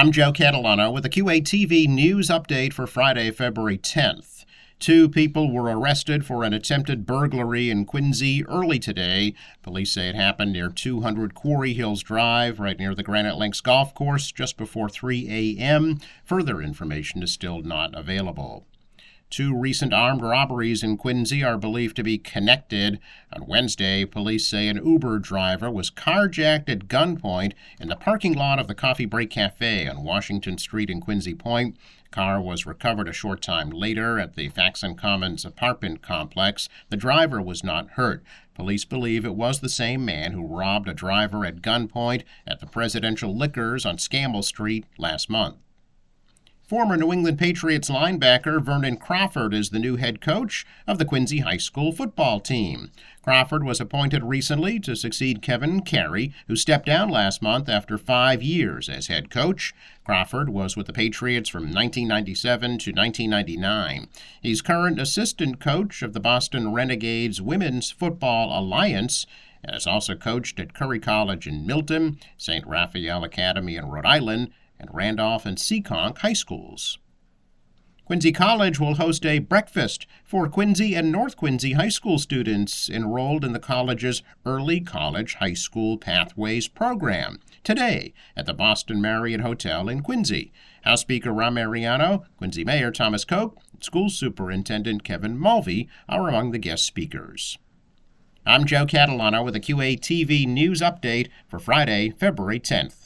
I'm Joe Catalano with a QATV news update for Friday, February 10th. Two people were arrested for an attempted burglary in Quincy early today. Police say it happened near 200 Quarry Hills Drive, right near the Granite Links Golf Course, just before 3 a.m. Further information is still not available. Two recent armed robberies in Quincy are believed to be connected. On Wednesday, police say an Uber driver was carjacked at gunpoint in the parking lot of the Coffee Break Cafe on Washington Street in Quincy Point. Car was recovered a short time later at the Faxon Commons apartment complex. The driver was not hurt. Police believe it was the same man who robbed a driver at gunpoint at the Presidential Liquors on Scammell Street last month. Former New England Patriots linebacker Vernon Crawford is the new head coach of the Quincy High School football team. Crawford was appointed recently to succeed Kevin Carey, who stepped down last month after five years as head coach. Crawford was with the Patriots from 1997 to 1999. He's current assistant coach of the Boston Renegades Women's Football Alliance and has also coached at Curry College in Milton, St. Raphael Academy in Rhode Island, and Randolph and Seekonk high schools. Quincy College will host a breakfast for Quincy and North Quincy high school students enrolled in the college's Early College High School Pathways program today at the Boston Marriott Hotel in Quincy. House Speaker Ron Mariano, Quincy Mayor Thomas Koch, and School Superintendent Kevin Mulvey are among the guest speakers. I'm Joe Catalano with a QATV News Update for Friday, February 10th.